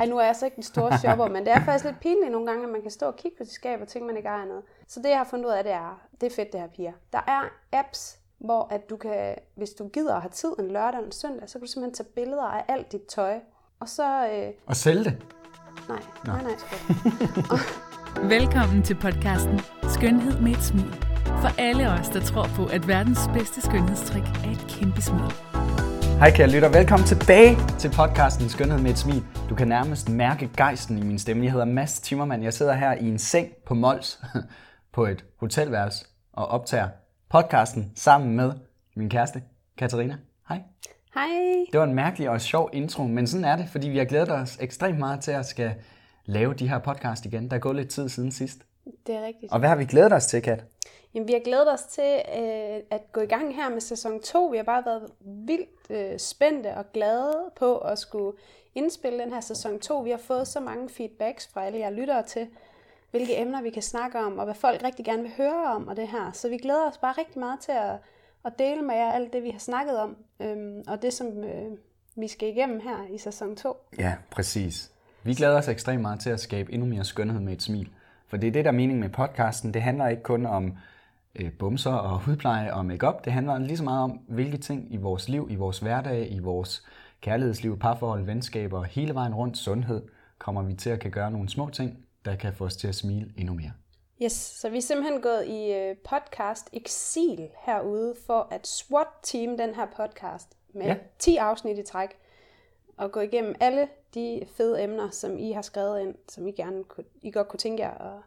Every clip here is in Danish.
Ej, nu er jeg så ikke en stor shopper, men det er faktisk lidt pinligt nogle gange, at man kan stå og kigge på sit skab og tænke, man ikke ejer noget. Så det, jeg har fundet ud af, det er, det er fedt det her, piger. Der er apps, hvor at du kan, hvis du gider at have tid en lørdag eller en søndag, så kan du simpelthen tage billeder af alt dit tøj. Og så... Øh, Og sælge det. nej, nej, nej, skat. Velkommen til podcasten Skønhed med et smil. For alle os, der tror på, at verdens bedste skønhedstrik er et kæmpe smil. Hej kære lytter, velkommen tilbage til podcasten Skønhed med et smil. Du kan nærmest mærke gejsten i min stemme. Jeg hedder Mads Timmermann. Jeg sidder her i en seng på Mols på et hotelværelse og optager podcasten sammen med min kæreste Katarina. Hej. Hej. Det var en mærkelig og sjov intro, men sådan er det, fordi vi har glædet os ekstremt meget til at skal lave de her podcast igen. Der er gået lidt tid siden sidst. Det er rigtigt. Og hvad har vi glædet os til, Kat? Jamen, vi har glædet os til øh, at gå i gang her med sæson 2. Vi har bare været vildt øh, spændte og glade på at skulle indspille den her sæson 2. Vi har fået så mange feedbacks fra alle jer lyttere til, hvilke emner vi kan snakke om, og hvad folk rigtig gerne vil høre om og det her. Så vi glæder os bare rigtig meget til at, at dele med jer alt det, vi har snakket om, øhm, og det, som øh, vi skal igennem her i sæson 2. Ja, præcis. Vi glæder os ekstremt meget til at skabe endnu mere skønhed med et smil. For det er det, der er meningen med podcasten. Det handler ikke kun om øh, bumser og hudpleje og makeup. Det handler lige så meget om, hvilke ting i vores liv, i vores hverdag, i vores kærlighedsliv, parforhold, venskaber, hele vejen rundt sundhed, kommer vi til at kan gøre nogle små ting, der kan få os til at smile endnu mere. Yes, så vi er simpelthen gået i øh, podcast eksil herude for at SWAT-team den her podcast med Ja. ja. 10 afsnit i træk og gå igennem alle de fede emner, som I har skrevet ind, som I gerne kunne, I godt kunne tænke jer, og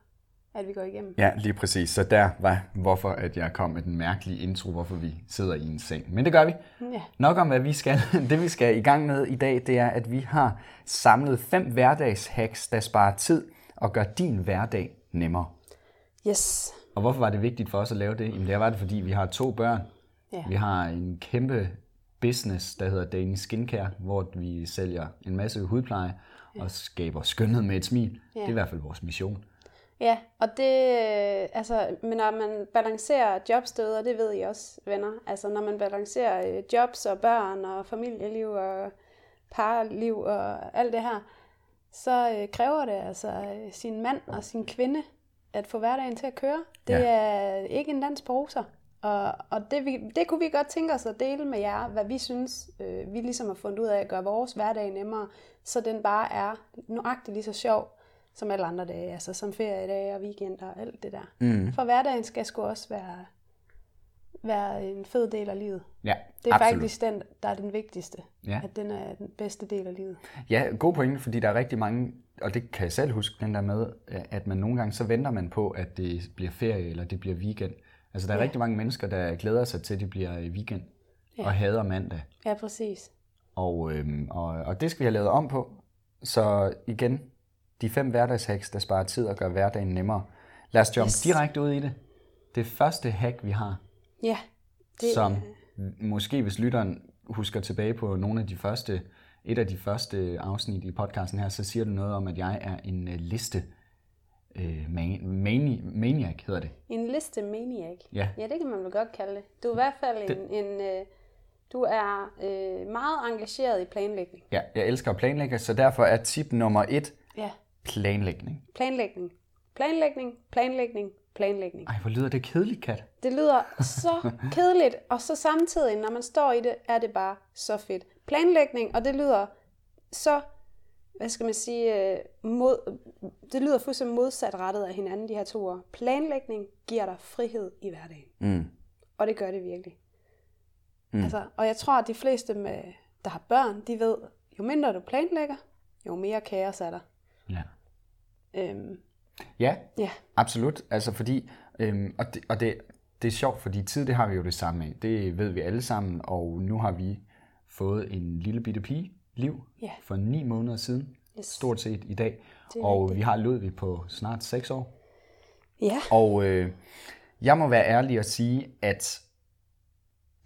at vi går igennem. Ja, lige præcis. Så der var, hvorfor at jeg kom med den mærkelige intro, hvorfor vi sidder i en seng. Men det gør vi. Ja. Nok om, hvad vi skal. Det vi skal i gang med i dag, det er, at vi har samlet fem hverdagshacks, der sparer tid og gør din hverdag nemmere. Yes. Og hvorfor var det vigtigt for os at lave det? Jamen det var det, fordi vi har to børn. Ja. Vi har en kæmpe business, der hedder Danish Skincare, hvor vi sælger en masse hudpleje og skaber skønhed med et smil. Det er i hvert fald vores mission. Ja, og det, øh, altså, men når man balancerer jobstøder, det ved I også, venner, altså når man balancerer øh, jobs og børn og familieliv og parliv og alt det her, så øh, kræver det altså øh, sin mand og sin kvinde at få hverdagen til at køre. Det Ja. er ikke en dans på roser. Og, og det, vi, det kunne vi godt tænke os at dele med jer, hvad vi synes, øh, vi ligesom har fundet ud af at gøre vores hverdag nemmere, så den bare er nøjagtigt lige så sjov som alle andre dage, altså som feriedage og weekender og alt det der. Mm. For hverdagen skal sgu også være, være en fed del af livet. Ja, Det er absolut. faktisk den, der er den vigtigste. Ja. At den er den bedste del af livet. Ja, god pointe, fordi der er rigtig mange, og det kan jeg selv huske, den der med, at man nogle gange, så venter man på, at det bliver ferie, eller det bliver weekend. Altså, der er ja. rigtig mange mennesker, der glæder sig til, at det bliver weekend, ja. og hader mandag. Ja, præcis. Og, øhm, og, og det skal vi have lavet om på. Så igen, de fem hverdagshacks, der sparer tid og gør hverdagen nemmere. Lad os jumpe yes. Direkte ud i det. Det første hack, vi har, Ja. det... som måske hvis lytteren husker tilbage på nogle af de første, et af de første afsnit i podcasten her, så siger du noget om, at jeg er en uh, liste uh, mani- mani- maniac, hedder det. En liste maniac. Ja. Ja, det kan man vel godt kalde det. Du er i hvert fald en... en øh, du er øh, meget engageret i planlægning. Ja, jeg elsker at planlægge, så derfor er tip nummer et Ja. planlægning. Planlægning. Planlægning, planlægning, planlægning. Ej, hvor lyder det kedeligt, Kat. Det lyder så kedeligt, og så samtidig, når man står i det, er det bare så fedt. Planlægning, og det lyder så, hvad skal man sige, øh, mod, det lyder fuldstændig modsatrettet af hinanden, de her to ord. Planlægning giver dig frihed i hverdagen. Mm. Og det gør det virkelig. Mm. Altså, og jeg tror, at de fleste, med, der har børn, de ved, jo mindre du planlægger, jo mere kaos er der. Ja. Øhm, Ja, ja, absolut. Altså fordi, øhm, og, det, og det, det er sjovt, fordi tid, det har vi jo det samme af. Det ved vi alle sammen, og nu har vi fået en lille bitte pige, Liv, Ja. for ni måneder siden, Yes. stort set i dag. Og rigtigt. vi har Ludvig på snart 6 år. ja, Og øh, jeg må være ærlig og sige, at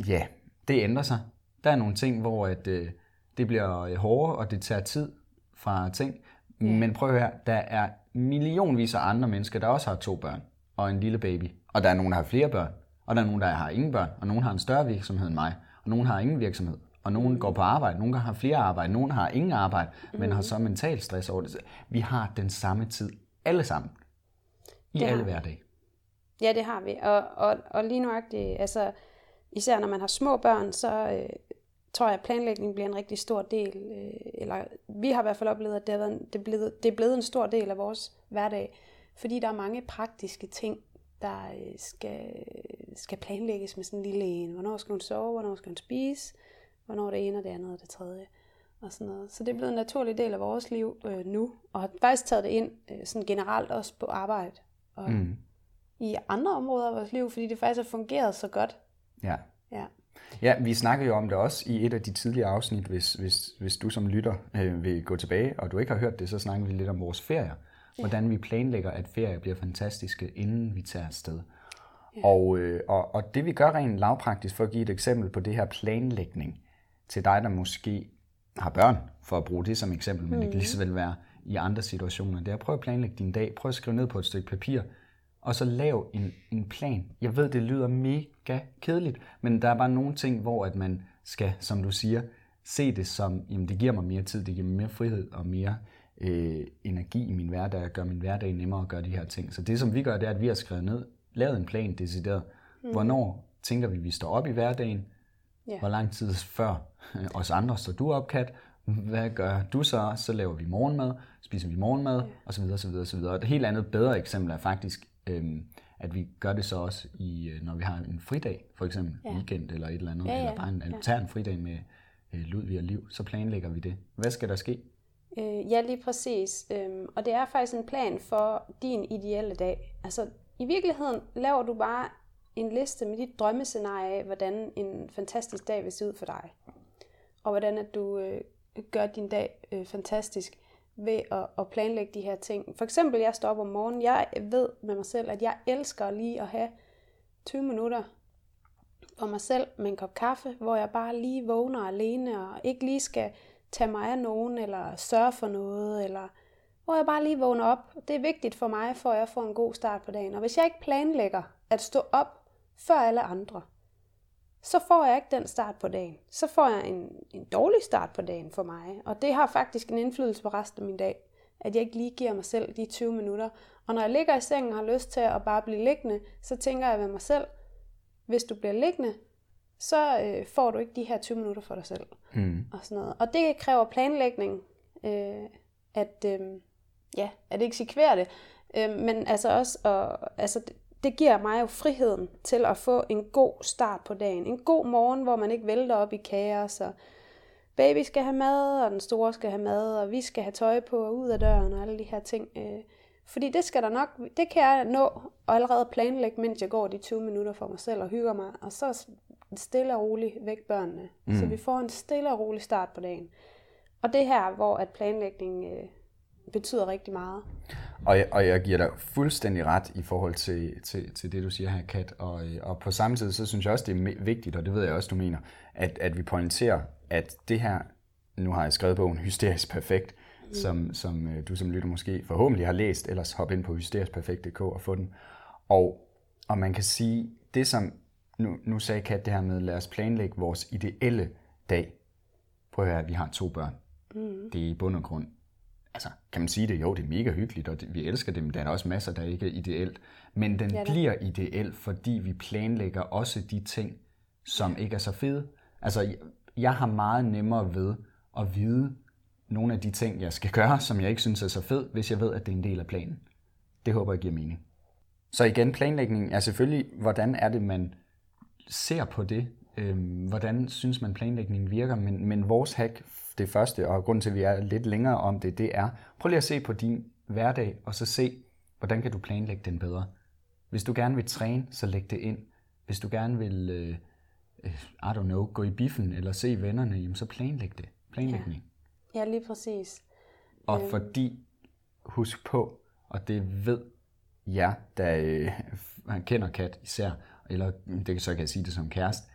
ja, det ændrer sig. Der er nogle ting, hvor at, øh, det bliver øh, hårdere, og det tager tid fra ting. Men prøv at høre, der er millionvis af andre mennesker, der også har to børn og en lille baby. Og der er nogen, der har flere børn, og der er nogen, der har ingen børn, og nogen har en større virksomhed end mig, og nogen har ingen virksomhed. Og nogen går på arbejde, nogen har flere arbejde, nogen har ingen arbejde, men har så mental stress over det. Vi har den samme tid alle sammen. I Det alle vi. hverdage. Ja, det har vi. Og, og, og lige nuagtigt, altså især når man har små børn, så øh, tror jeg, at planlægning bliver en rigtig stor del, øh, eller vi har i hvert fald oplevet, at det, har en, det, er blevet, det er blevet en stor del af vores hverdag, fordi der er mange praktiske ting, der øh, skal, skal planlægges med sådan en lille en. Hvornår skal hun sove, hvornår skal hun spise, hvornår det ene og det andet og det tredje. Og sådan noget. Så det er blevet en naturlig del af vores liv øh, nu, og har faktisk taget det ind øh, sådan generelt også på arbejde og, Mm. i andre områder af vores liv, fordi det faktisk har fungeret så godt. Ja. Ja. Ja, vi snakkede jo om det også i et af de tidligere afsnit, hvis, hvis, hvis du som lytter øh, vil gå tilbage, og du ikke har hørt det, så snakker vi lidt om vores ferier. Hvordan vi planlægger, at ferier bliver fantastiske, inden vi tager afsted. Ja. Og, øh, og, og det vi gør rent lavpraktisk, for at give et eksempel på det her planlægning, til dig, der måske har børn, for at bruge det som eksempel, men det kan lige så vel være i andre situationer, det er at prøve at planlægge din dag, prøv at skrive ned på et stykke papir, og så lav en, en plan. Jeg ved, det lyder mega kedeligt, men der er bare nogle ting, hvor at man skal, som du siger, se det som, jamen det giver mig mere tid, det giver mig mere frihed og mere øh, energi i min hverdag, og gør min hverdag nemmere at gøre de her ting. Så det, som vi gør, det er, at vi har skrevet ned, lavet en plan decideret. Mm. Hvornår tænker vi, vi står op i hverdagen? Ja. Hvor lang tid før øh, os andre står du op, Kat? Hvad gør du så? Så laver vi morgenmad, spiser vi morgenmad, ja. og så videre, så videre, så videre. Og et helt andet bedre eksempel er faktisk, øhm, at vi gør det så også, i, øh, når vi har en fridag, for eksempel ja. weekend eller et eller andet, Ja, ja, eller bare en, ja. tager en fridag med øh, Ludvig og Liv, så planlægger vi det. Hvad skal der ske? Øh, ja, lige præcis. Øhm, og det er faktisk en plan for din ideelle dag. Altså, i virkeligheden laver du bare en liste med dit drømmescenarie af, hvordan en fantastisk dag vil se ud for dig. Og hvordan at du øh, gør din dag øh, fantastisk ved at, at planlægge de her ting. For eksempel, jeg står op om morgenen. Jeg ved med mig selv, at jeg elsker lige at have 20 minutter for mig selv med en kop kaffe, hvor jeg bare lige vågner alene og ikke lige skal tage mig af nogen eller sørge for noget, eller hvor jeg bare lige vågner op. Det er vigtigt for mig, for at jeg får en god start på dagen. Og hvis jeg ikke planlægger at stå op før alle andre, så får jeg ikke den start på dagen. Så får jeg en, en dårlig start på dagen for mig. Og det har faktisk en indflydelse på resten af min dag, at jeg ikke lige giver mig selv de 20 minutter. Og når jeg ligger i sengen og har lyst til at bare blive liggende, så tænker jeg ved mig selv, hvis du bliver liggende, så øh, får du ikke de her 20 minutter for dig selv. Mm. Og, sådan noget. og det kræver planlægning, øh, at, øh, ja, at eksekvere det. Øh, men altså også, at, altså, det, giver mig jo friheden til at få en god start på dagen. En god morgen, hvor man ikke vælter op i kaos, og baby skal have mad, og den store skal have mad, og vi skal have tøj på og ud af døren, og alle de her ting. Øh, fordi det skal der nok, det kan jeg nå og allerede planlægge, mens jeg går de 20 minutter for mig selv og hygger mig, og så stille og roligt væk børnene. Mm. Så vi får en stille og rolig start på dagen. Og det her, hvor at planlægning øh, betyder rigtig meget. Og jeg, og jeg giver dig fuldstændig ret i forhold til, til, til det, du siger her, Kat. Og, øh, og på samme tid, så synes jeg også, det er vigtigt, og det ved jeg også, du mener, at, at vi pointerer, at det her, nu har jeg skrevet bogen Hysterisk Perfekt, mm. som, som øh, du som lytter måske forhåbentlig har læst, ellers hop ind på hysteriskperfekt.dk og få den. Og, og man kan sige, det som, nu, nu sagde Kat det her med, lad os planlægge vores ideelle dag. Prøv at høre, at vi har to børn. Mm. Det er i bund og grund altså, kan man sige det? Jo, det er mega hyggeligt, og det, vi elsker dem. Der er også masser, der ikke er ideelt. Men den Ja, da. bliver ideel, fordi vi planlægger også de ting, som ikke er så fede. Altså, jeg, jeg har meget nemmere ved at vide nogle af de ting, jeg skal gøre, som jeg ikke synes er så fed, hvis jeg ved, at det er en del af planen. Det håber jeg giver mening. Så igen, planlægning er selvfølgelig, hvordan er det, man ser på det? Øhm, hvordan synes man, planlægningen virker? Men, men vores hack, det første, og grund til, at vi er lidt længere om det, det er, prøv lige at se på din hverdag, og så se, hvordan kan du planlægge den bedre. Hvis du gerne vil træne, så læg det ind. Hvis du gerne vil, øh, øh, I don't know, gå i biffen eller se vennerne, jamen så planlæg det. Planlægning. Ja, lige præcis. Og fordi, husk på, og det ved jer, der øh, kender Kat især, eller det kan så kan jeg sige det som kæreste,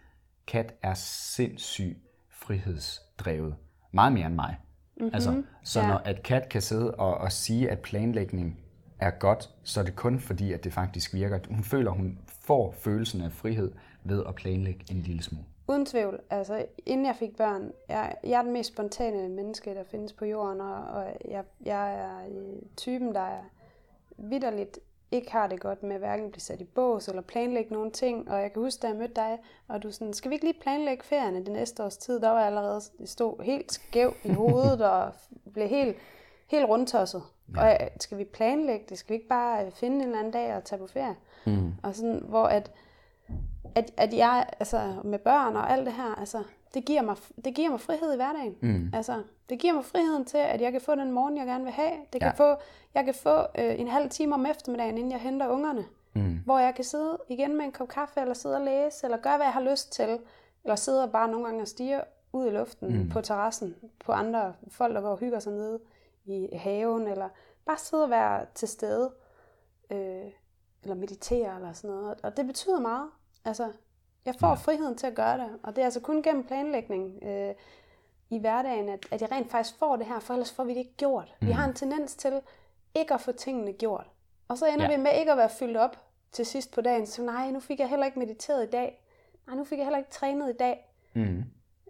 Kat er sindssygt frihedsdrevet. Meget mere end mig. Mm-hmm. Altså, så Ja. når at Kat kan sidde og, og sige, at planlægning er godt, så er det kun fordi, at det faktisk virker. Hun føler, hun får følelsen af frihed ved at planlægge en lille smule. uden tvivl. Altså, inden jeg fik børn, jeg, jeg er den mest spontane menneske, der findes på jorden, og, og jeg, jeg er øh, typen, der er vidderligt ikke har det godt med hverken at blive sat i bås eller planlægge nogle ting. Og jeg kan huske, da jeg mødte dig, og du sådan, skal vi ikke lige planlægge ferierne det næste års tid? Der var jeg allerede stod helt skæv i hovedet og blev helt, helt rundtosset. Ja. Og jeg, skal vi planlægge det? Skal vi ikke bare finde en eller anden dag og tage på ferie? Mm. Og sådan, hvor at, at, at jeg, altså med børn og alt det her, altså, det giver mig, det giver mig frihed i hverdagen. Mm. Altså, det giver mig friheden til, at jeg kan få den morgen, jeg gerne vil have. Det kan ja. få, jeg kan få øh, en halv time om eftermiddagen, inden jeg henter ungerne. Mm. Hvor jeg kan sidde igen med en kop kaffe, eller sidde og læse, eller gøre, hvad jeg har lyst til. Eller sidde og bare nogle gange og stige ud i luften mm. på terrassen, på andre folk, der går og hygger sig nede i haven, eller bare sidde og være til stede, øh, eller meditere, eller sådan noget. Og det betyder meget. Altså, jeg får ja. friheden til at gøre det, og det er altså kun gennem planlægning øh, i hverdagen, at, at jeg rent faktisk får det her, for ellers får vi det ikke gjort. Mm. Vi har en tendens til ikke at få tingene gjort. Og så ender ja. vi med ikke at være fyldt op til sidst på dagen. Så nej, nu fik jeg heller ikke mediteret i dag. Nej, nu fik jeg heller ikke trænet i dag. Mm.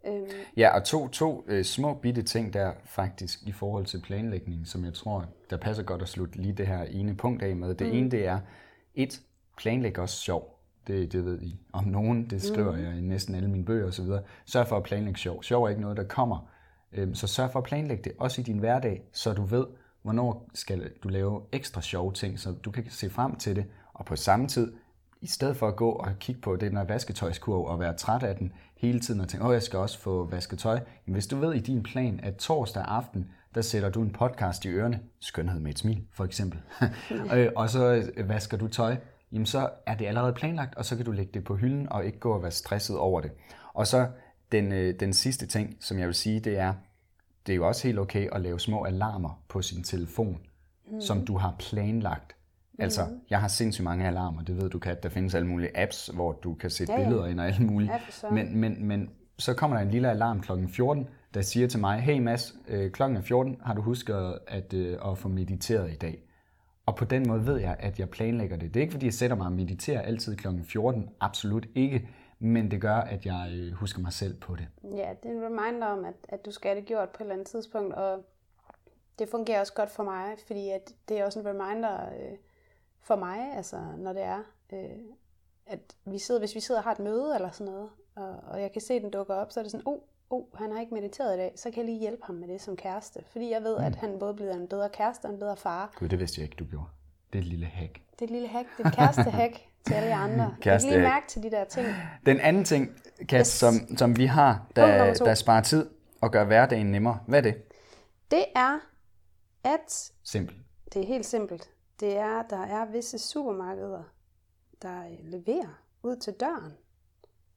Øhm. Ja, og to, to øh, små bitte ting der faktisk i forhold til planlægning, som jeg tror, der passer godt at slutte lige det her ene punkt af med. Det mm. ene, det er, et, planlæg også sjov. Det, det ved I om nogen, det skriver mm. jeg i næsten alle mine bøger osv. Sørg for at planlægge sjov. Sjov er ikke noget, der kommer. Øhm, så sørg for at planlægge det, også i din hverdag, så du ved, hvornår skal du lave ekstra sjove ting, så du kan se frem til det. Og på samme tid, i stedet for at gå og kigge på den her vasketøjskurv og være træt af den hele tiden og tænke, åh, jeg skal også få vasket tøj. Men hvis du ved i din plan, at torsdag aften, der sætter du en podcast i ørerne, skønhed med et smil for eksempel, øh, og så vasker du tøj, jamen så er det allerede planlagt, og så kan du lægge det på hylden og ikke gå og være stresset over det. Og så den, øh, den sidste ting, som jeg vil sige, det er, det er jo også helt okay at lave små alarmer på sin telefon, mm. som du har planlagt. Altså, mm. jeg har sindssygt mange alarmer, det ved du kan. Der findes alle mulige apps, hvor du kan sætte ja, ja. billeder ind og alt muligt. Men, men, men så kommer der en lille alarm kl. 14, der siger til mig, hey Mads, øh, klokken er 14, har du husket at, øh, at få mediteret i dag? Og på den måde ved jeg, at jeg planlægger det. Det er ikke, fordi jeg sætter mig og mediterer altid kl. 14. Absolut ikke. Men det gør, at jeg øh, husker mig selv på det. Ja, det er en reminder om, at, at du skal have det gjort på et eller andet tidspunkt. Og det fungerer også godt for mig, fordi at det er også en reminder øh, for mig, altså når det er, øh, at vi sidder, hvis vi sidder og har et møde eller sådan noget, og, og jeg kan se, at den dukker op, så er det sådan, oh, oh, han har ikke mediteret i dag, så kan jeg lige hjælpe ham med det som kæreste. Fordi jeg ved, mm. at han både bliver en bedre kæreste og en bedre far. Gud, det vidste jeg ikke, du gjorde. Det er et lille hack. Det er et lille hack. Det er et kæreste-hack til alle andre. Kæreste jeg lige mærke til de der ting. Den anden ting, Kat, yes. som, som vi har, der, der sparer tid og gør hverdagen nemmere, hvad er det? Det er, at... Simpelt. Det er helt simpelt. Det er, der er visse supermarkeder, der leverer ud til døren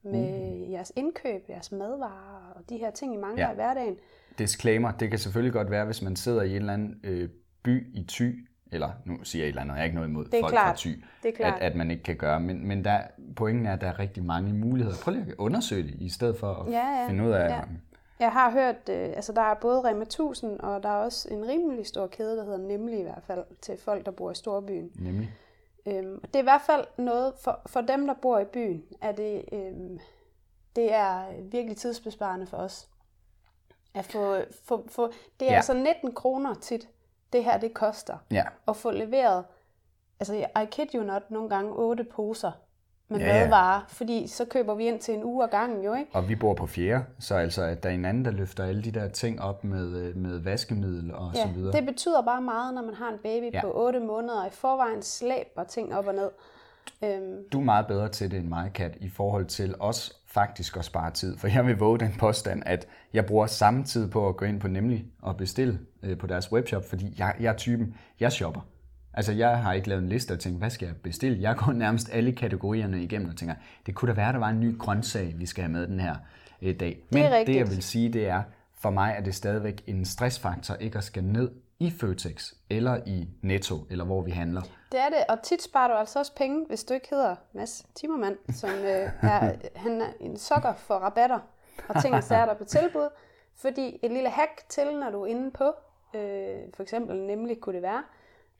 med mm. jeres indkøb, jeres madvarer og de her ting, I mangler ja. i hverdagen. Disclaimer, det kan selvfølgelig godt være, hvis man sidder i en eller anden øh, by i Thy, eller nu siger jeg et eller andet, jeg er ikke noget imod det er folk klart. fra Thy, det er klart. At, at man ikke kan gøre, men, men der, pointen er, at der er rigtig mange muligheder. Prøv lige at undersøge det, i stedet for at ja, ja. finde ud af... Ja. Jeg har hørt, øh, altså der er både Rema 1000, og der er også en rimelig stor kæde, der hedder Nemlig i hvert fald, til folk, der bor i storbyen. Nemlig. Øhm, det er i hvert fald noget, for, for dem, der bor i byen, er det, øhm, det er virkelig tidsbesparende for os. At få, få, få, det er ja. altså 19 kroner tit, det her det koster. Ja. At få leveret, altså I kid you not, nogle gange otte poser med ja, madvarer, ja. fordi så køber vi ind til en uge ad gangen jo, ikke? Og vi bor på fjerde, så altså at der er en anden, der løfter alle de der ting op med, øh, med vaskemiddel og ja, så videre. det betyder bare meget, når man har en baby ja. på 8 måneder, og i forvejen slæber ting op og ned. Øhm. Du er meget bedre til det end mig, Kat, i forhold til os faktisk at spare tid. For jeg vil våge den påstand, at jeg bruger samme tid på at gå ind på Nemlig og bestille øh, på deres webshop, fordi jeg, jeg er typen, jeg shopper. Altså, jeg har ikke lavet en liste og tænkt, hvad skal jeg bestille? Jeg går nærmest alle kategorierne igennem og tænker, det kunne da være, der var en ny grøntsag, vi skal have med den her øh, dag. Men det, det, jeg vil sige, det er, for mig er det stadigvæk en stressfaktor ikke at skal ned i Føtex eller i Netto, eller hvor vi handler. Det er det, og tit sparer du altså også penge, hvis du ikke hedder Mads Timmermand, som øh, er, han er en sokker for rabatter og ting og sager der på tilbud. Fordi et lille hack til, når du er inde på, øh, for eksempel nemlig kunne det være,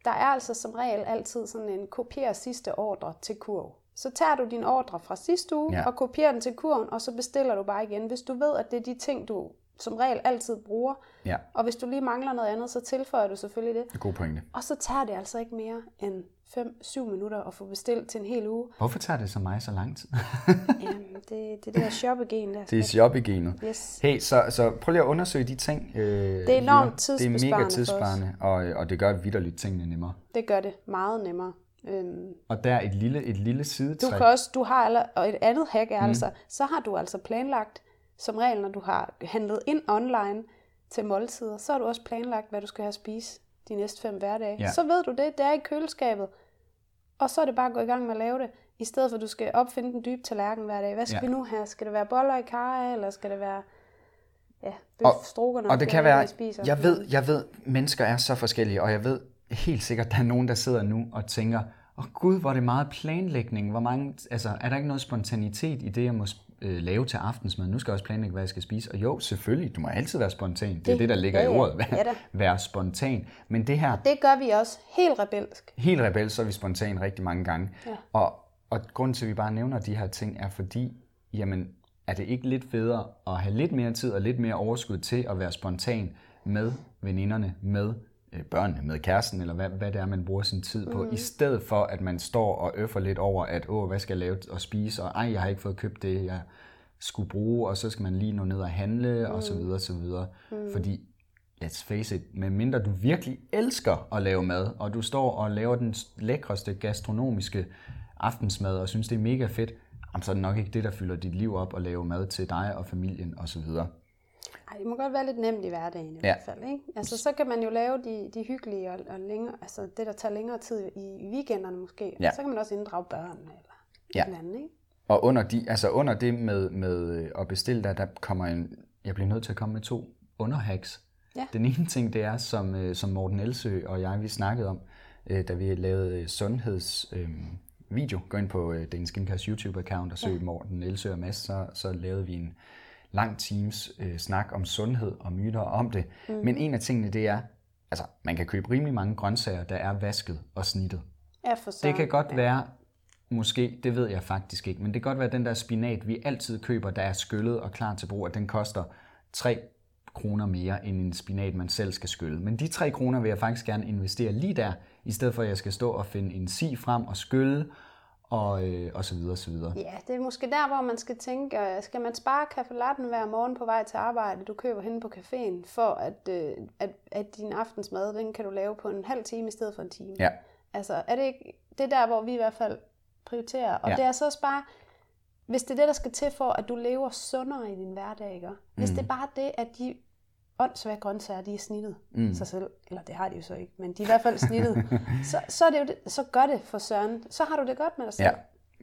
der er altså som regel altid sådan en kopier sidste ordre til kurv. så tager du din ordre fra sidste uge Ja. og kopierer den til kurven, og så bestiller du bare igen. Hvis du ved, at det er de ting, du som regel altid bruger, Ja, og hvis du lige mangler noget andet, så tilføjer du selvfølgelig det. god pointe. Og så tager det altså ikke mere end 5-7 minutter at få bestilt til en hel uge. Hvorfor tager det så mig så lang tid? Jamen, det, det der shoppegen der. det er shop-genet. Yes. Hey, så, så prøv lige at undersøge de ting. Øh, det er enormt Det er tidsbesparende mega tidsbesparende, og, og det gør vidderligt tingene nemmere. Det gør det meget nemmere. Øhm, Og der er et lille, et lille du sidetræk. kan også, du har, alle- og et andet hack er mm. altså, så har du altså planlagt, som regel, når du har handlet ind online til måltider, så har du også planlagt, hvad du skal have at spise de næste fem hverdage. Ja. Så ved du det, det er i køleskabet. Og så er det bare at gå i gang med at lave det, i stedet for at du skal opfinde den dybe tallerken hver dag. Hvad skal Ja. vi nu have? Skal det være boller i karre, eller skal det være ja, Og- bøf stroganoff, Og det kan være, spiser? jeg ved, jeg ved, mennesker er så forskellige, og jeg ved helt sikkert, der er nogen, der sidder nu og tænker, åh oh, gud, hvor er det meget planlægning, hvor mange, altså er der ikke noget spontanitet i det, jeg må øh, lave til aftensmad? Nu skal jeg også planlægge, hvad jeg skal spise. Og jo, selvfølgelig, du må altid være spontan. Det er Det- det, der ligger ja, i ja. ordet, Ja da. være, være spontan. Men det her, Det gør vi også helt rebelsk. helt rebel, så er vi spontan rigtig mange gange. Ja. Og, og grunden til, at vi bare nævner de her ting, er fordi, jamen, er det ikke lidt federe at have lidt mere tid og lidt mere overskud til at være spontan med veninderne, med børnene, med kæresten, eller hvad, hvad det er, man bruger sin tid på, mm. i stedet for, at man står og øffer lidt over, at åh, hvad skal jeg lave og spise, og ej, jeg har ikke fået købt det, jeg skulle bruge, og så skal man lige nå ned og handle, mm. og så videre, så videre. Mm. Fordi let's face it, medmindre du virkelig elsker at lave mad, og du står og laver den lækreste gastronomiske aftensmad, og synes, det er mega fedt, så er det nok ikke det, der fylder dit liv op, at lave mad til dig og familien osv. Ej, det må godt være lidt nemt i hverdagen i Ja. hvert fald. Ikke? Altså, så kan man jo lave de, de hyggelige og, og længere, altså det, der tager længere tid i weekenderne måske. Ja. Så kan man også inddrage børn eller Ja. et eller andet. Ikke? Og under, de, altså under det med, med øh, at bestille der, der kommer en, jeg bliver nødt til at komme med to underhacks. Ja. Den ene ting, det er, som, øh, som Morten Elsø og jeg, vi snakkede om, øh, da vi lavede øh, sundheds øh. Gå ind på øh, Dane Skincars YouTube-account og søg ja. Morten Elsø og Mads, så, så lavede vi en lang teams øh, snak om sundhed og myter om det. Mm. Men en af tingene, det er, altså man kan købe rimelig mange grøntsager, der er vasket og snittet. Ja, for Det søren. kan godt være, måske, det ved jeg faktisk ikke, men det kan godt være, at den der spinat, vi altid køber, der er skyllet og klar til brug, at den koster 3 kroner mere end en spinat, man selv skal skylle. Men de 3 kroner vil jeg faktisk gerne investere lige der, i stedet for at jeg skal stå og finde en si frem og skylle, og, øh, og så videre, og så videre. Ja, det er måske der, hvor man skal tænke, øh, skal man spare kaffe latten hver morgen på vej til arbejde, du køber henne på caféen, for at, øh, at, at din aftensmad, den kan du lave på en halv time i stedet for en time. Ja, Altså, er det ikke det er der, hvor vi i hvert fald prioriterer? Og ja. det er så også bare, hvis det er det, der skal til for, at du lever sundere i din hverdag, ikke? Hvis Mm. det er bare det, at de åndssvage grøntsager, de er snittet mm. sig selv, eller det har de jo så ikke, men de er i hvert fald snittet, så, så, er det jo det, så gør det for søren. Så har du det godt med dig selv. ja,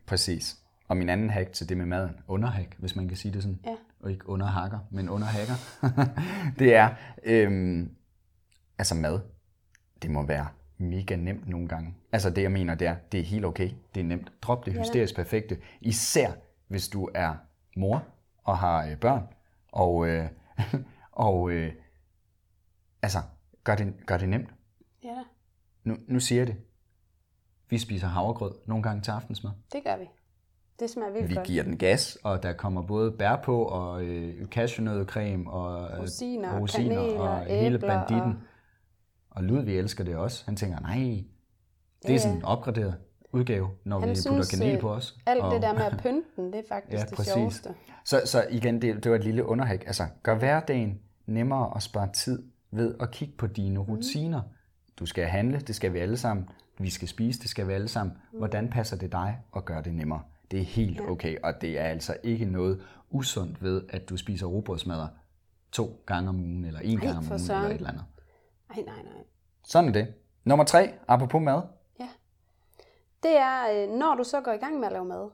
præcis. Og min anden hack til det med maden, underhack, hvis man kan sige det sådan, Ja. og ikke underhakker, men underhacker, det er, øhm, altså mad, det må være mega nemt nogle gange. Altså det, jeg mener, det er, det er helt okay. Det er nemt. Drop det hysterisk perfekte. Især hvis du er mor og har øh, børn. Og, øh, og øh, altså, gør det, gør det nemt. ja, Nu, nu siger jeg det. Vi spiser havregrød nogle gange til aftensmad. det gør vi. Det smager vildt Vi godt. giver den gas, og der kommer både bær på, og øh, cashewnødcreme, og øh, Rosiner, rosiner kanel og og hele æbler banditten. og- Og Ludvig elsker det også. Han tænker, nej, det er Ja, sådan opgraderet udgave, når Han vi putter synes, kanel øh, på os. Alt og, det der med at pynte den, det er faktisk Ja, det præcis. sjoveste. Så, så igen, det, det var et lille underhack. Altså, gør hverdagen nemmere at spare tid ved at kigge på dine Mhm. rutiner. Du skal handle, det skal vi alle sammen. Vi skal spise, det skal vi alle sammen. Mhm. Hvordan passer det dig at gøre det nemmere? Det er helt okay, og det er altså ikke noget usundt ved, at du spiser robrødsmadder to gange om ugen, eller en gang om ugen, søren. eller et eller andet. Nej, nej, nej. Sådan er det. Nummer tre, apropos mad. Det er, øh, når du så går i gang med at lave mad.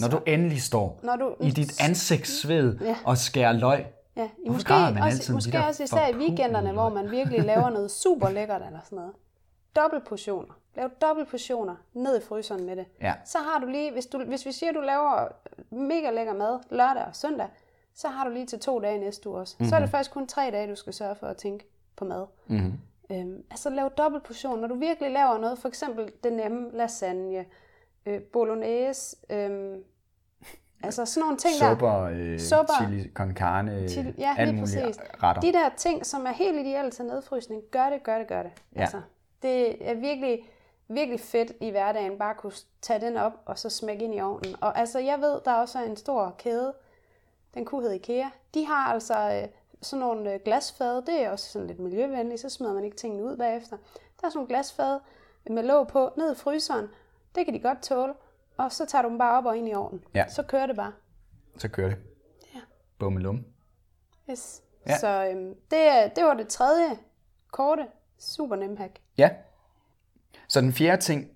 Når du endelig står Når du, i dit ansigtssved Ja. og skærer løg, Ja, i måske, man også, de måske der også især i weekenderne, hvor man virkelig laver noget super lækkert eller sådan noget. Dobbelt portioner. Lav dobbelt portioner ned i fryseren med det. Ja. Så har du lige, hvis, du, hvis vi siger, at du laver mega lækker mad lørdag og søndag, så har du lige til to dage næste uge også. Mm-hmm. Så er det faktisk kun tre dage, du skal sørge for at tænke på mad. mm-hmm. Øhm, altså lav dobbelt portion. Når du virkelig laver noget, for eksempel det nemme lasagne, øh, bolognese, øh, altså sådan nogle ting Supper, der. øh, Supper. chili con carne, Chili- ja, alle lige mulige præcis. retter. De der ting, som er helt ideelle til nedfrysning, gør det, gør det, gør det. Ja. Altså, det er virkelig, virkelig fedt i hverdagen, bare at kunne tage den op og så smække ind i ovnen. Og altså, jeg ved, der er også en stor kæde, den kunne hedde IKEA. De har altså øh, sådan nogle øh, glasfade, det er også sådan lidt miljøvenligt, så smider man ikke tingene ud bagefter. Der er sådan nogle glasfade med låg på, ned i fryseren. Det kan de godt tåle. Og så tager du dem bare op og ind i ovnen. Ja. Så kører det bare. Så kører det. Ja. Bummelum. Yes. Ja. Så øhm, det, det var det tredje korte super nem hack. Ja. Så den fjerde ting,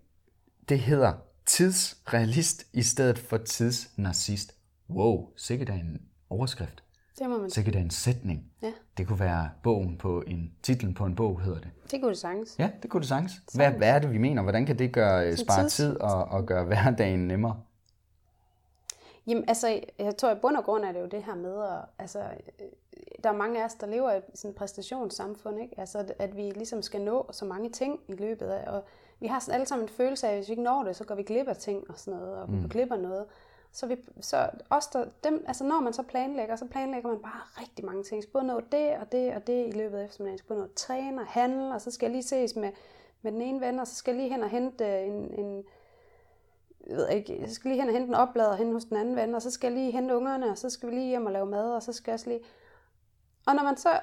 det hedder tidsrealist i stedet for tidsnarcist. Wow, sikkert er en overskrift. Det må man sige. Sikkert er en sætning. Ja, Det kunne være bogen på en titlen på en bog, hedder det. det kunne det sagtens. Ja, det kunne det sagtens. Hvad, hvad er det, vi mener? Hvordan kan det gøre, øh, spare tids- tid og, og gøre hverdagen nemmere? Jamen, altså, jeg tror i bund og grund er det jo det her med, at, altså, øh, der er mange af os, der lever i sådan et præstationssamfund, ikke? Altså, at- vi ligesom skal nå så mange ting i løbet af, og vi har sådan alle sammen en følelse af, at hvis vi ikke når det, så går vi glip af ting og sådan noget, og vi går glip af noget. Så, vi, så os der, dem, altså når man så planlægger, så planlægger man bare rigtig mange ting. Skal både nå det og det og det i løbet af eftermiddagen. Skal både nå at træne og handle, og så skal jeg lige ses med, med den ene ven, og så skal jeg lige hen og hente øh, en, en jeg ved ikke, jeg skal lige hen og hente en oplader hen hos den anden ven, og så skal jeg lige hente ungerne, og så skal vi lige hjem og lave mad, og så skal jeg også lige... Og når man så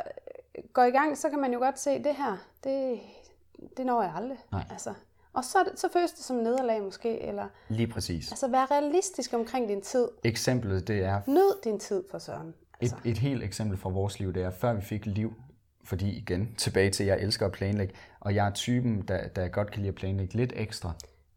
øh, går i gang, så kan man jo godt se, det her, det, det når jeg aldrig. Nej. Altså. Og så, så føles det som nederlag måske, eller Lige præcis. altså være realistisk omkring din tid. Eksemplet, det er Nyd din tid for søren. et, Altså. et helt eksempel fra vores liv, det er, før vi fik liv, fordi igen, tilbage til, at jeg elsker at planlægge, og jeg er typen, der, der godt kan lide at planlægge lidt ekstra.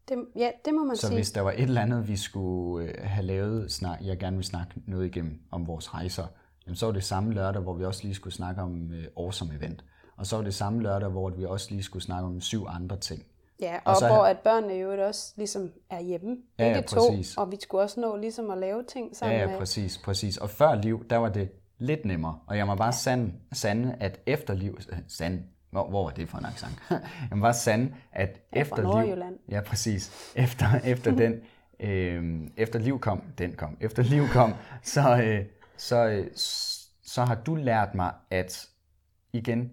Det, ja, det må man Så sige. hvis der var et eller andet, vi skulle øh, have lavet, snak, jeg gerne vil snakke noget igennem om vores rejser, jamen, så var det samme lørdag, hvor vi også lige skulle snakke om øh, awesome event. Og så var det samme lørdag, hvor vi også lige skulle snakke om syv andre ting. Ja, Og og, så- hvor at børnene jo også ligesom er hjemme, Ja, ja, to, præcis. og vi skulle også nå ligesom at lave ting sammen Ja, ja, præcis, præcis. Og før liv, der var det lidt nemmere. Og jeg må bare sande, sande at efter liv... Sande, hvor, hvor var det for en accent? jeg må bare sande, at efter liv... Ja, præcis. Efter, efter den... Øh, efter liv kom, den kom, efter liv kom, så, øh, så, øh, så har du lært mig, at igen,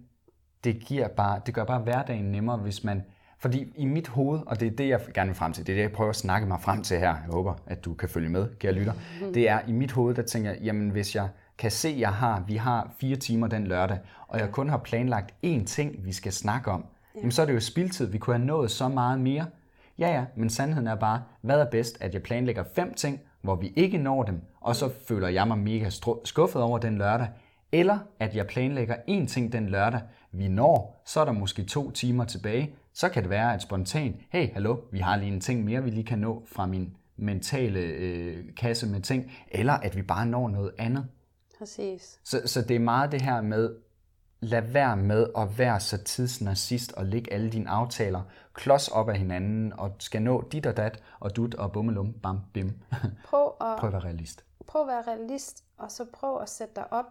det, giver bare, det gør bare hverdagen nemmere, hvis man... Fordi i mit hoved, og det er det, jeg gerne vil frem til, det er det, jeg prøver at snakke mig frem til her, jeg håber, at du kan følge med, kære lytter, det er i mit hoved, der tænker jeg, jamen hvis jeg kan se, jeg har, vi har fire timer den lørdag, og jeg kun har planlagt én ting, vi skal snakke om, jamen så er det jo spildtid, vi kunne have nået så meget mere. Ja, ja, men sandheden er bare, hvad er bedst, at jeg planlægger fem ting, hvor vi ikke når dem, og så føler jeg mig mega skuffet over den lørdag, eller at jeg planlægger én ting den lørdag, vi når, så er der måske to timer tilbage. Så kan det være at spontant, hey, hallo, vi har lige en ting mere, vi lige kan nå fra min mentale øh, kasse med ting, eller at vi bare når noget andet. Præcis. Så, så det er meget det her med, lad være med at være så tidsnarcist og lægge alle dine aftaler klods op af hinanden, og skal nå dit og dat, og dut og bummelum, bam, bim. Prøv at, Prøv at være realist. prøv at være realist, og så prøv at sætte dig, op,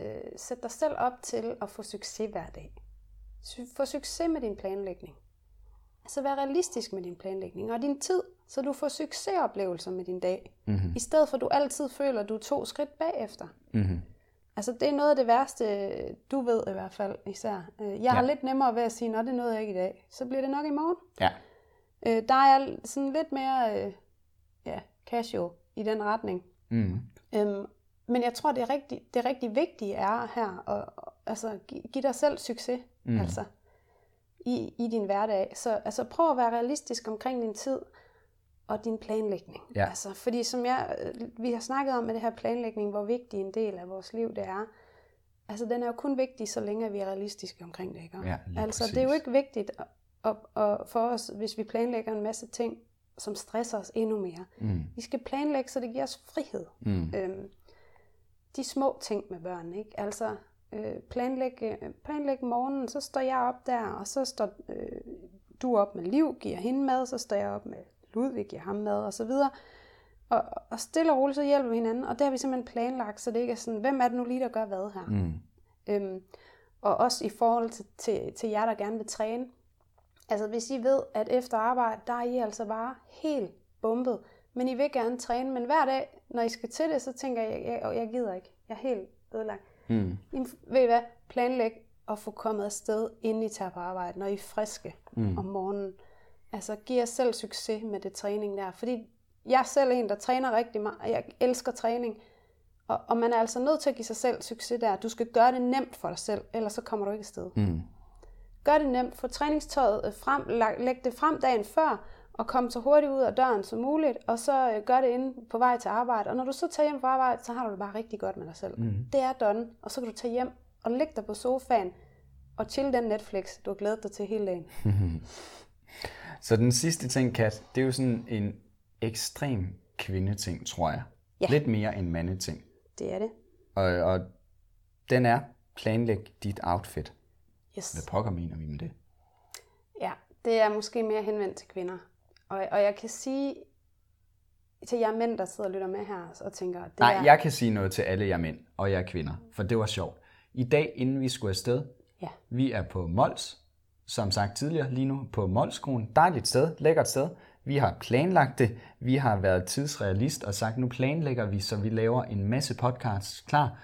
øh, sætte dig selv op til at få succes hver dag. Få succes med din planlægning. Altså vær realistisk med din planlægning og din tid, så du får succesoplevelser med din dag. Mm-hmm. I stedet for at du altid føler, at du er to skridt bagefter. Mm-hmm. Altså det er noget af det værste, du ved i hvert fald især. Øh, Jeg har Ja. lidt nemmere ved at sige, at det nåede jeg ikke i dag. Så bliver det nok i morgen. Ja, Øh, Der er jeg sådan lidt mere øh, ja, casual i den retning. mm. Øhm, men jeg tror, det rigtig, det rigtig vigtige er her, at altså, give, give dig selv succes mm. altså, i, i din hverdag. Så altså, prøv at være realistisk omkring din tid og din planlægning. Ja. Altså, fordi som jeg, øh, vi har snakket om med det her planlægning, hvor vigtig en del af vores liv det er, altså den er jo kun vigtig, så længe vi er realistiske omkring det. Ikke? Ja, altså, præcis. det er jo ikke vigtigt at, at, at, for os, hvis vi planlægger en masse ting, som stresser os endnu mere. Mm. Vi skal planlægge, så det giver os frihed. Mm. Øhm, de små ting med børn, ikke? Altså, øh, planlæg, øh, planlæg morgenen, så står jeg op der, og så står øh, du op med Liv, giver hende mad, så står jeg op med Ludvig, giver ham mad, og så videre. Og, og stille og roligt, så hjælper vi hinanden, og det har vi simpelthen planlagt, så det ikke er sådan, hvem er det nu lige, der gør hvad her? Mm. Øhm, og også i forhold til, til, til jer, der gerne vil træne. Altså hvis I ved, at efter arbejde, der er I altså bare helt bumpet. Men I vil gerne træne, men hver dag, når I skal til det, så tænker jeg, jeg, jeg, jeg gider ikke. Jeg er helt ødelagt. Mm. Jamen, ved I hvad? Planlæg at få kommet afsted, inden I tager på arbejde, når I er friske mm. om morgenen. Altså, giv jer selv succes med det træning der. Fordi jeg er selv en, der træner rigtig meget, og jeg elsker træning. Og, og man er altså nødt til at give sig selv succes der. Du skal gøre det nemt for dig selv, ellers så kommer du ikke afsted. Mm. Gør det nemt. Få træningstøjet øh, frem, læg det frem dagen før, og kom så hurtigt ud af døren som muligt, og så øh, gør det inde på vej til arbejde. Og når du så tager hjem fra arbejde, så har du det bare rigtig godt med dig selv. Mm. Det er done, og så kan du tage hjem og ligge dig på sofaen og chill den Netflix, du har glædet dig til hele dagen. Så den sidste ting, Kat, det er jo sådan en ekstrem kvindeting, tror jeg. Ja. Lidt mere en mandeting. Det er det. Og, og den er, planlæg dit outfit. Yes. Hvad pokker mener vi med det? Ja, det er måske mere henvendt til kvinder. Og, og jeg kan sige til jer mænd, der sidder og lytter med her og tænker, det Nej, er... jeg kan sige noget til alle jer mænd og jer kvinder, for det var sjovt. I dag, inden vi skulle afsted, Ja. vi er på Mols, som sagt tidligere, lige nu på Molskronen. Dejligt sted, lækkert sted. Vi har planlagt det, vi har været tidsrealist og sagt, nu planlægger vi, så vi laver en masse podcasts klar.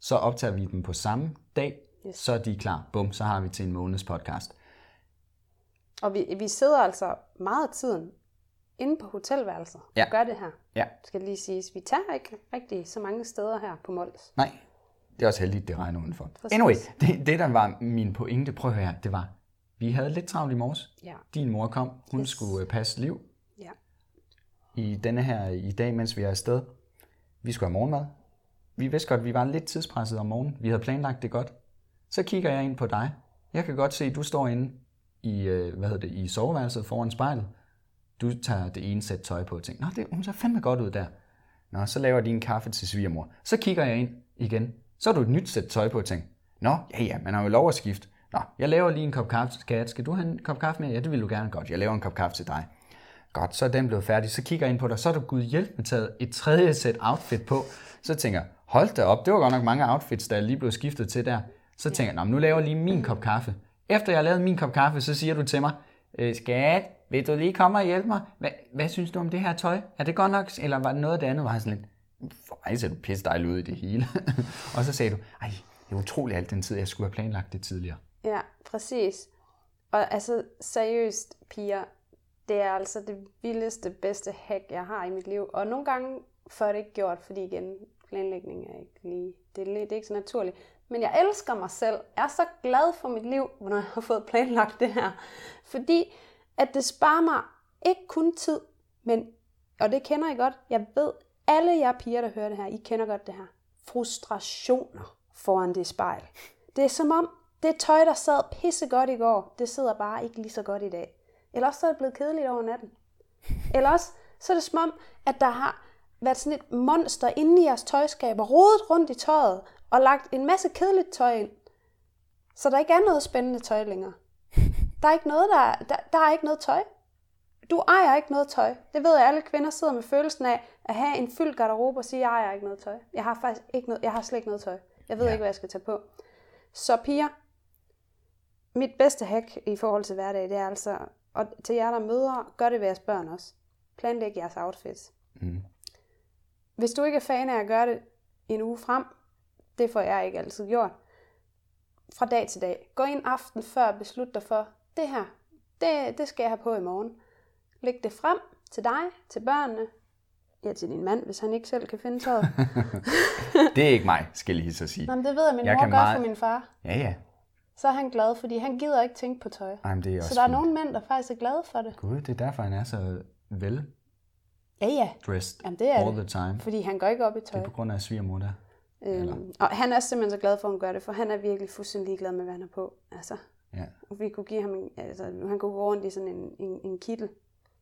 Så optager vi dem på samme dag, Yes. så er de klar. Bum, så har vi til en måneds podcast. Og vi, vi sidder altså meget af tiden inde på hotelværelset Ja. og gør det her. Ja, Skal lige siges. Vi tager ikke rigtig så mange steder her på Mols. nej, det er også heldigt, det regner udenfor. Præcis. Anyway, det, det der var min pointe, prøv at høre her, det var, vi havde lidt travlt i morges. Ja. Din mor kom, hun Yes. skulle øh, passe liv Ja. i denne her i dag, mens vi er afsted. Vi skulle have morgenmad. Vi vidste godt, vi var lidt tidspresset om morgenen. Vi havde planlagt det godt. Så kigger jeg ind på dig. Jeg kan godt se, at du står inde i, øh, hvad hedder det, i soveværelset foran spejlet. Du tager det ene sæt tøj på og tænker, Nå, det, hun ser fandme godt ud der. Nå, så laver jeg din kaffe til svigermor. Så kigger jeg ind igen. Så har du et nyt sæt tøj på og tænker, Nå, ja ja, man har jo lov at skifte. Nå, jeg laver lige en kop kaffe til Kat. Skal du have en kop kaffe med? Ja, det vil du gerne godt. Jeg laver en kop kaffe til dig. Godt, så er den blevet færdig. Så kigger jeg ind på dig, så har du gud hjælp med taget et tredje sæt outfit på. Så tænker jeg, hold da op, det var godt nok mange outfits, der lige blev skiftet til der. Så tænker jeg, "Nå, men nu laver jeg lige min kop kaffe. Efter jeg har lavet min kop kaffe, så siger du til mig, "Øh, skat, vil du lige komme og hjælpe mig? Hvad, hvad synes du om det her tøj? Er det godt nok, eller var det noget af det andet? Var jeg sådan lidt, for mig ser du pisse dejligt ud i det hele. og så sagde du, ej, det er utroligt alt den tid, jeg skulle have planlagt det tidligere. Ja, præcis. Og altså, seriøst, piger, det er altså det vildeste, bedste hack, jeg har i mit liv. Og nogle gange får det ikke gjort, fordi igen, planlægning er ikke lige, det er, lidt- det er ikke så naturligt. Men jeg elsker mig selv. Jeg er så glad for mit liv, når jeg har fået planlagt det her. Fordi at det sparer mig ikke kun tid, men, og det kender I godt, jeg ved, alle jer piger, der hører det her, I kender godt det her. Frustrationer foran det spejl. Det er som om, det tøj, der sad pisse godt i går, det sidder bare ikke lige så godt i dag. Eller også så er det blevet kedeligt over natten. Eller også så er det som om, at der har været sådan et monster inde i jeres tøjskab og rodet rundt i tøjet og lagt en masse kedeligt tøj ind. Så der ikke er noget spændende tøj længere. Der er ikke noget, der, der, der er ikke noget tøj. Du ejer ikke noget tøj. Det ved jeg, alle kvinder sidder med følelsen af at have en fyldt garderobe og sige, jeg ejer ikke noget tøj. Jeg har faktisk ikke noget, jeg har slet ikke noget tøj. Jeg ved Ja. ja. ikke, hvad jeg skal tage på. Så piger, mit bedste hack i forhold til hverdag, det er altså, og til jer der møder, gør det ved jeres børn også. Planlæg jeres outfits. Mm. Hvis du ikke er fan af at gøre det en uge frem, det får jeg ikke altid gjort, fra dag til dag. Gå ind aften før og beslut dig for, det her, det, det skal jeg have på i morgen. Læg det frem til dig, til børnene, ja til din mand, hvis han ikke selv kan finde tøjet. Det er ikke mig, skal jeg lige så sige. Nå, men det ved jeg, min Jeg mor gør meget- for min far. Ja, ja. Så er han glad, fordi han gider ikke tænke på tøj. Ej, det er også Så der er fint. nogle mænd, der faktisk er glade for det. Gud, det er derfor, han er så vel Ja, ja. dressed Jamen, det er all det. the time. Fordi han går ikke op i Det tøj. er på grund af svigermor der. Øhm, og han er simpelthen så glad for, at hun gør det, for han er virkelig fuldstændig ligeglad med, hvad han er på. Altså, Ja. og vi kunne give ham, en, altså, han kunne gå rundt i sådan en, en, en kittel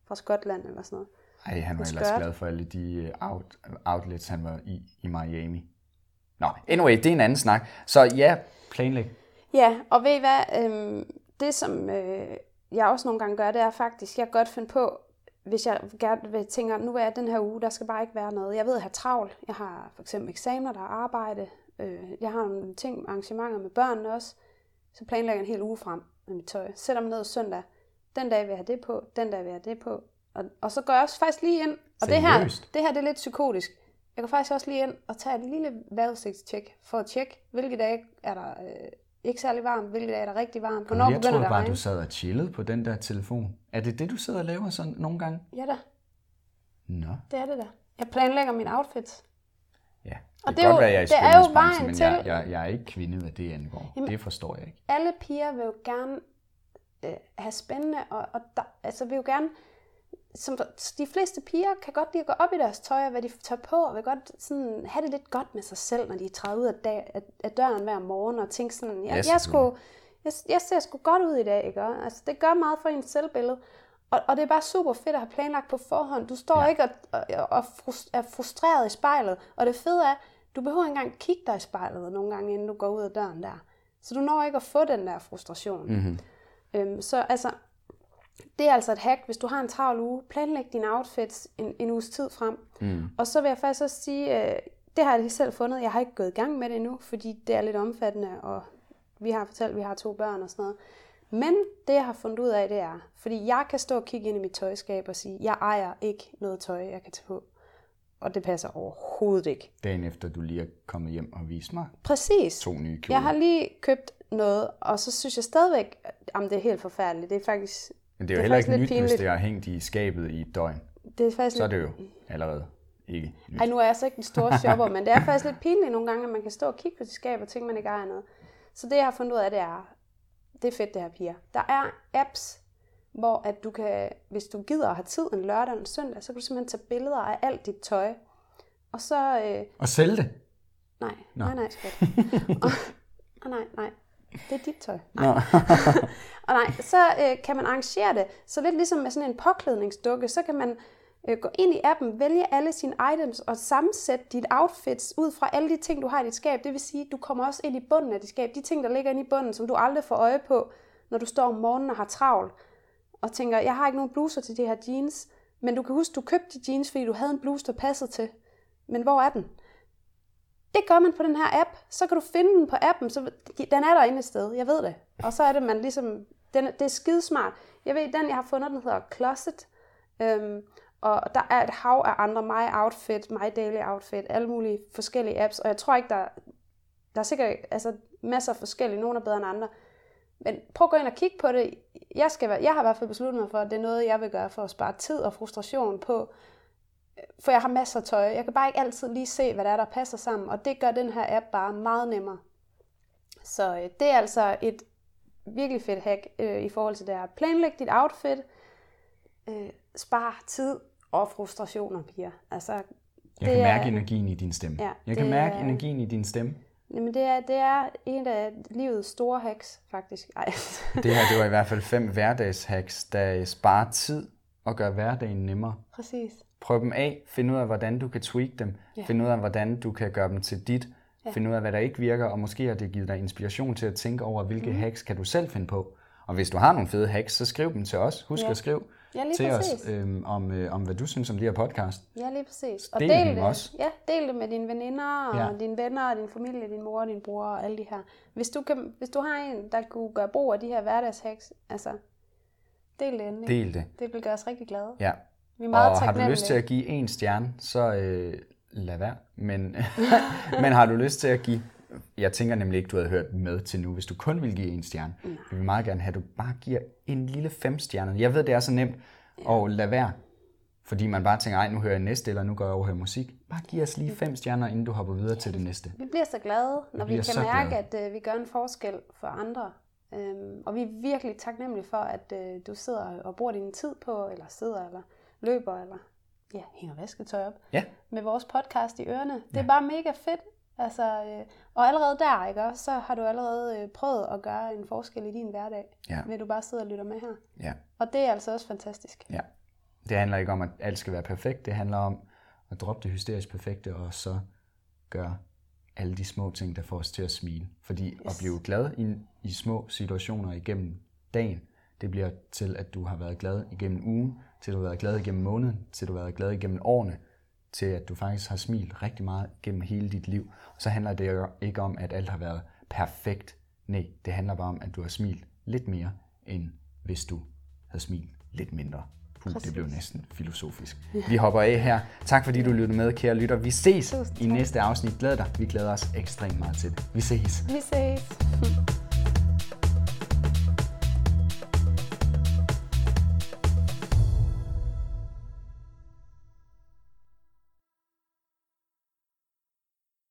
fra Skotland eller sådan noget. Ej, han var ellers glad for alle de øh, out, outlets, han var i i Miami. Nå, anyway, det er en anden snak. Så ja, planlæg. Ja, og ved I hvad, øhm, det som øh, jeg også nogle gange gør, det er faktisk, jeg godt finde på, hvis jeg gerne vil tænker, nu er den her uge, der skal bare ikke være noget. Jeg ved, at jeg har travlt. Jeg har for eksempel eksamener, der er arbejde. Øh, jeg har nogle ting, arrangementer med børnene også. Så planlægger jeg en hel uge frem med mit tøj. Sætter mig ned søndag. Den dag vil jeg have det på, den dag vil jeg have det på. Og, og så går jeg også faktisk lige ind, og det her, det her det er lidt psykotisk. Jeg går faktisk også lige ind og tager et lille vejrudsigtstjek, for at tjekke, hvilke dage er der øh, ikke særlig varmt, hvilke dage er der rigtig varmt, hvornår jeg begynder det at bare, du sad og chillede på den der telefon. Er det det, du sidder og laver sådan nogle gange? Ja da, Nå, det er det da. Jeg planlægger min outfit. ja. Det Og kan det er godt jo- være, jeg er i det er jo vejen men jeg, til- jeg, jeg er ikke kvinde, hvad det angår. Jamen- det forstår jeg ikke. alle piger vil jo gerne øh, have spændende, og, og der, altså vil jo gerne, som de fleste piger kan godt lide at gå op i deres tøj, og hvad de tager på, og vil godt sådan, have det lidt godt med sig selv, når de træder ud af, dag, af, døren hver morgen, og tænke sådan, jeg, Ja, jeg, skulle, jeg, jeg ser sgu godt ud i dag, ikke? Altså, det gør meget for ens selvbillede. Og, og det er bare super fedt at have planlagt på forhånd. Du står Ja. ikke og, og, og er frustreret i spejlet. Og det fede er, du behøver ikke engang kigge dig i spejlet nogle gange, inden du går ud af døren der. Så du når ikke at få den der frustration. Mm-hmm. Øhm, så altså, det er altså et hack, hvis du har en travl uge. Planlæg dine outfits en, en uges tid frem. Mm. Og så vil jeg faktisk også sige, øh, det har jeg selv fundet. Jeg har ikke gået i gang med det endnu, fordi det er lidt omfattende, og vi har fortalt, at vi har to børn og sådan noget. Men det, jeg har fundet ud af, det er, fordi jeg kan stå og kigge ind i mit tøjskab og sige, jeg ejer ikke noget tøj, jeg kan tage på. Og det passer overhovedet ikke. Dagen efter, du lige er kommet hjem og vist mig Præcis. to nye kjoler. Jeg har lige købt noget, og så synes jeg stadigvæk, at det er helt forfærdeligt. Det er faktisk, Men det er jo det er heller ikke nyt, hvis pinligt. det er hængt i skabet i et døgn. det er faktisk Så er det jo allerede ikke nyt. Ej, nu er jeg så ikke den store shopper, men det er faktisk lidt pinligt nogle gange, at man kan stå og kigge på sit skab og tænke, man ikke ejer noget. Så det, jeg har fundet ud af, det er, det er fedt det her, piger. Der er apps, hvor at du kan, hvis du gider at have tid en lørdag eller en søndag, så kan du simpelthen tage billeder af alt dit tøj. Og så, øh, Og sælge det. nej, Nå. nej, nej, skat. og nej, nej, det er dit tøj. Nå. Og nej, så øh, kan man arrangere det. Så lidt ligesom med sådan en påklædningsdukke, så kan man øh, gå ind i appen, vælge alle sine items og sammensætte dit outfits ud fra alle de ting, du har i dit skab. Det vil sige, du kommer også ind i bunden af dit skab. De ting, der ligger inde i bunden, som du aldrig får øje på, når du står om morgenen og har travlt. Og tænker, jeg har ikke nogen bluser til de her jeans. Men du kan huske, du købte de jeans, fordi du havde en bluse, der passede til. Men hvor er den? Det gør man på den her app. Så kan du finde den på appen. Så den er derinde et sted. Jeg ved det. Og så er det, man ligesom... Den, det er skidesmart. Jeg ved, den jeg har fundet, den hedder Closet. Øhm, og der er et hav af andre My Outfit, My Daily Outfit, alle mulige forskellige apps. Og jeg tror ikke, der, der er sikkert altså, masser af forskellige. Nogle er bedre end andre. Men prøv at gå ind og kigge på det. Jeg, skal være, jeg har i hvert fald besluttet mig for, at det er noget, jeg vil gøre for at spare tid og frustration på. For jeg har masser af tøj. Jeg kan bare ikke altid lige se, hvad der er, der passer sammen. Og det gør den her app bare meget nemmere. Så øh, det er altså et virkelig fedt hack øh, i forhold til det her. Planlæg dit outfit. Øh, spar tid og frustrationer, piger. Altså, Jeg det kan mærke er- energien i din stemme. Ja, jeg kan mærke er- energien i din stemme. Jamen, det er, det er en af livets store hacks, faktisk. Ej. Det her, det var i hvert fald fem hverdagshacks, der sparer tid og gør hverdagen nemmere. Præcis. Prøv dem af, find ud af, hvordan du kan tweak dem, Ja. find ud af, hvordan du kan gøre dem til dit, find ud af, hvad der ikke virker, og måske har det givet dig inspiration til at tænke over, hvilke Mhm. hacks kan du selv finde på. Og hvis du har nogle fede hacks, så skriv dem til os. Husk Ja. at skrive Ja, til præcis. os øhm, om, øh, om, hvad du synes om det her podcast. Ja, lige præcis. Og Del del dem det, også. Ja, del det med dine veninder, og Ja. ja. dine venner, og din familie, din mor, og din bror, og alle de her. Hvis du, kan, hvis du har en, der kunne gøre brug af de her hverdagshacks, altså, del det endelig. Del det. Det vil gøre os rigtig glade. Ja. Vi er meget og har du lyst til at give en stjerne, så øh, lad være. Men, men har du lyst til at give... Jeg tænker nemlig ikke, du havde hørt med til nu, hvis du kun vil give en stjerne. Nej. Vi vil meget gerne have, at du bare giver en lille fem stjerne. Jeg ved, det er så nemt at lade være. Fordi man bare tænker, ej, nu hører jeg næste, eller nu går jeg over og hører musik. Bare giv os lige fem stjerner, inden du hopper videre til det næste. Vi bliver så glade, når vi, bliver kan mærke, glade. at øh, vi gør en forskel for andre. Øhm, og vi er virkelig taknemmelige for, at øh, du sidder og bruger din tid på, eller sidder, eller løber, eller ja, hænger vasketøj op Ja, med vores podcast i ørerne. Det er bare mega fedt. Altså, øh, og allerede der, ikke også, så har du allerede øh, prøvet at gøre en forskel i din hverdag, Ja. ved du bare sidder og lytter med her. ja, Og det er altså også fantastisk. ja. Det handler ikke om, at alt skal være perfekt. Det handler om at droppe det hysterisk perfekte, og så gøre alle de små ting, der får os til at smile. Fordi yes. at blive glad i, i små situationer igennem dagen, det bliver til, at du har været glad igennem ugen, til du har været glad igennem måneden, til du har været glad igennem årene, til at du faktisk har smilt rigtig meget gennem hele dit liv. Og så handler det jo ikke om, at alt har været perfekt. Nej, det handler bare om, at du har smilt lidt mere, end hvis du havde smilt lidt mindre. Puh, det blev næsten filosofisk. Vi hopper af her. Tak fordi du lyttede med, kære lytter. Vi ses i næste afsnit. Glæd dig. Vi glæder os ekstremt meget til det. Vi ses. Vi ses.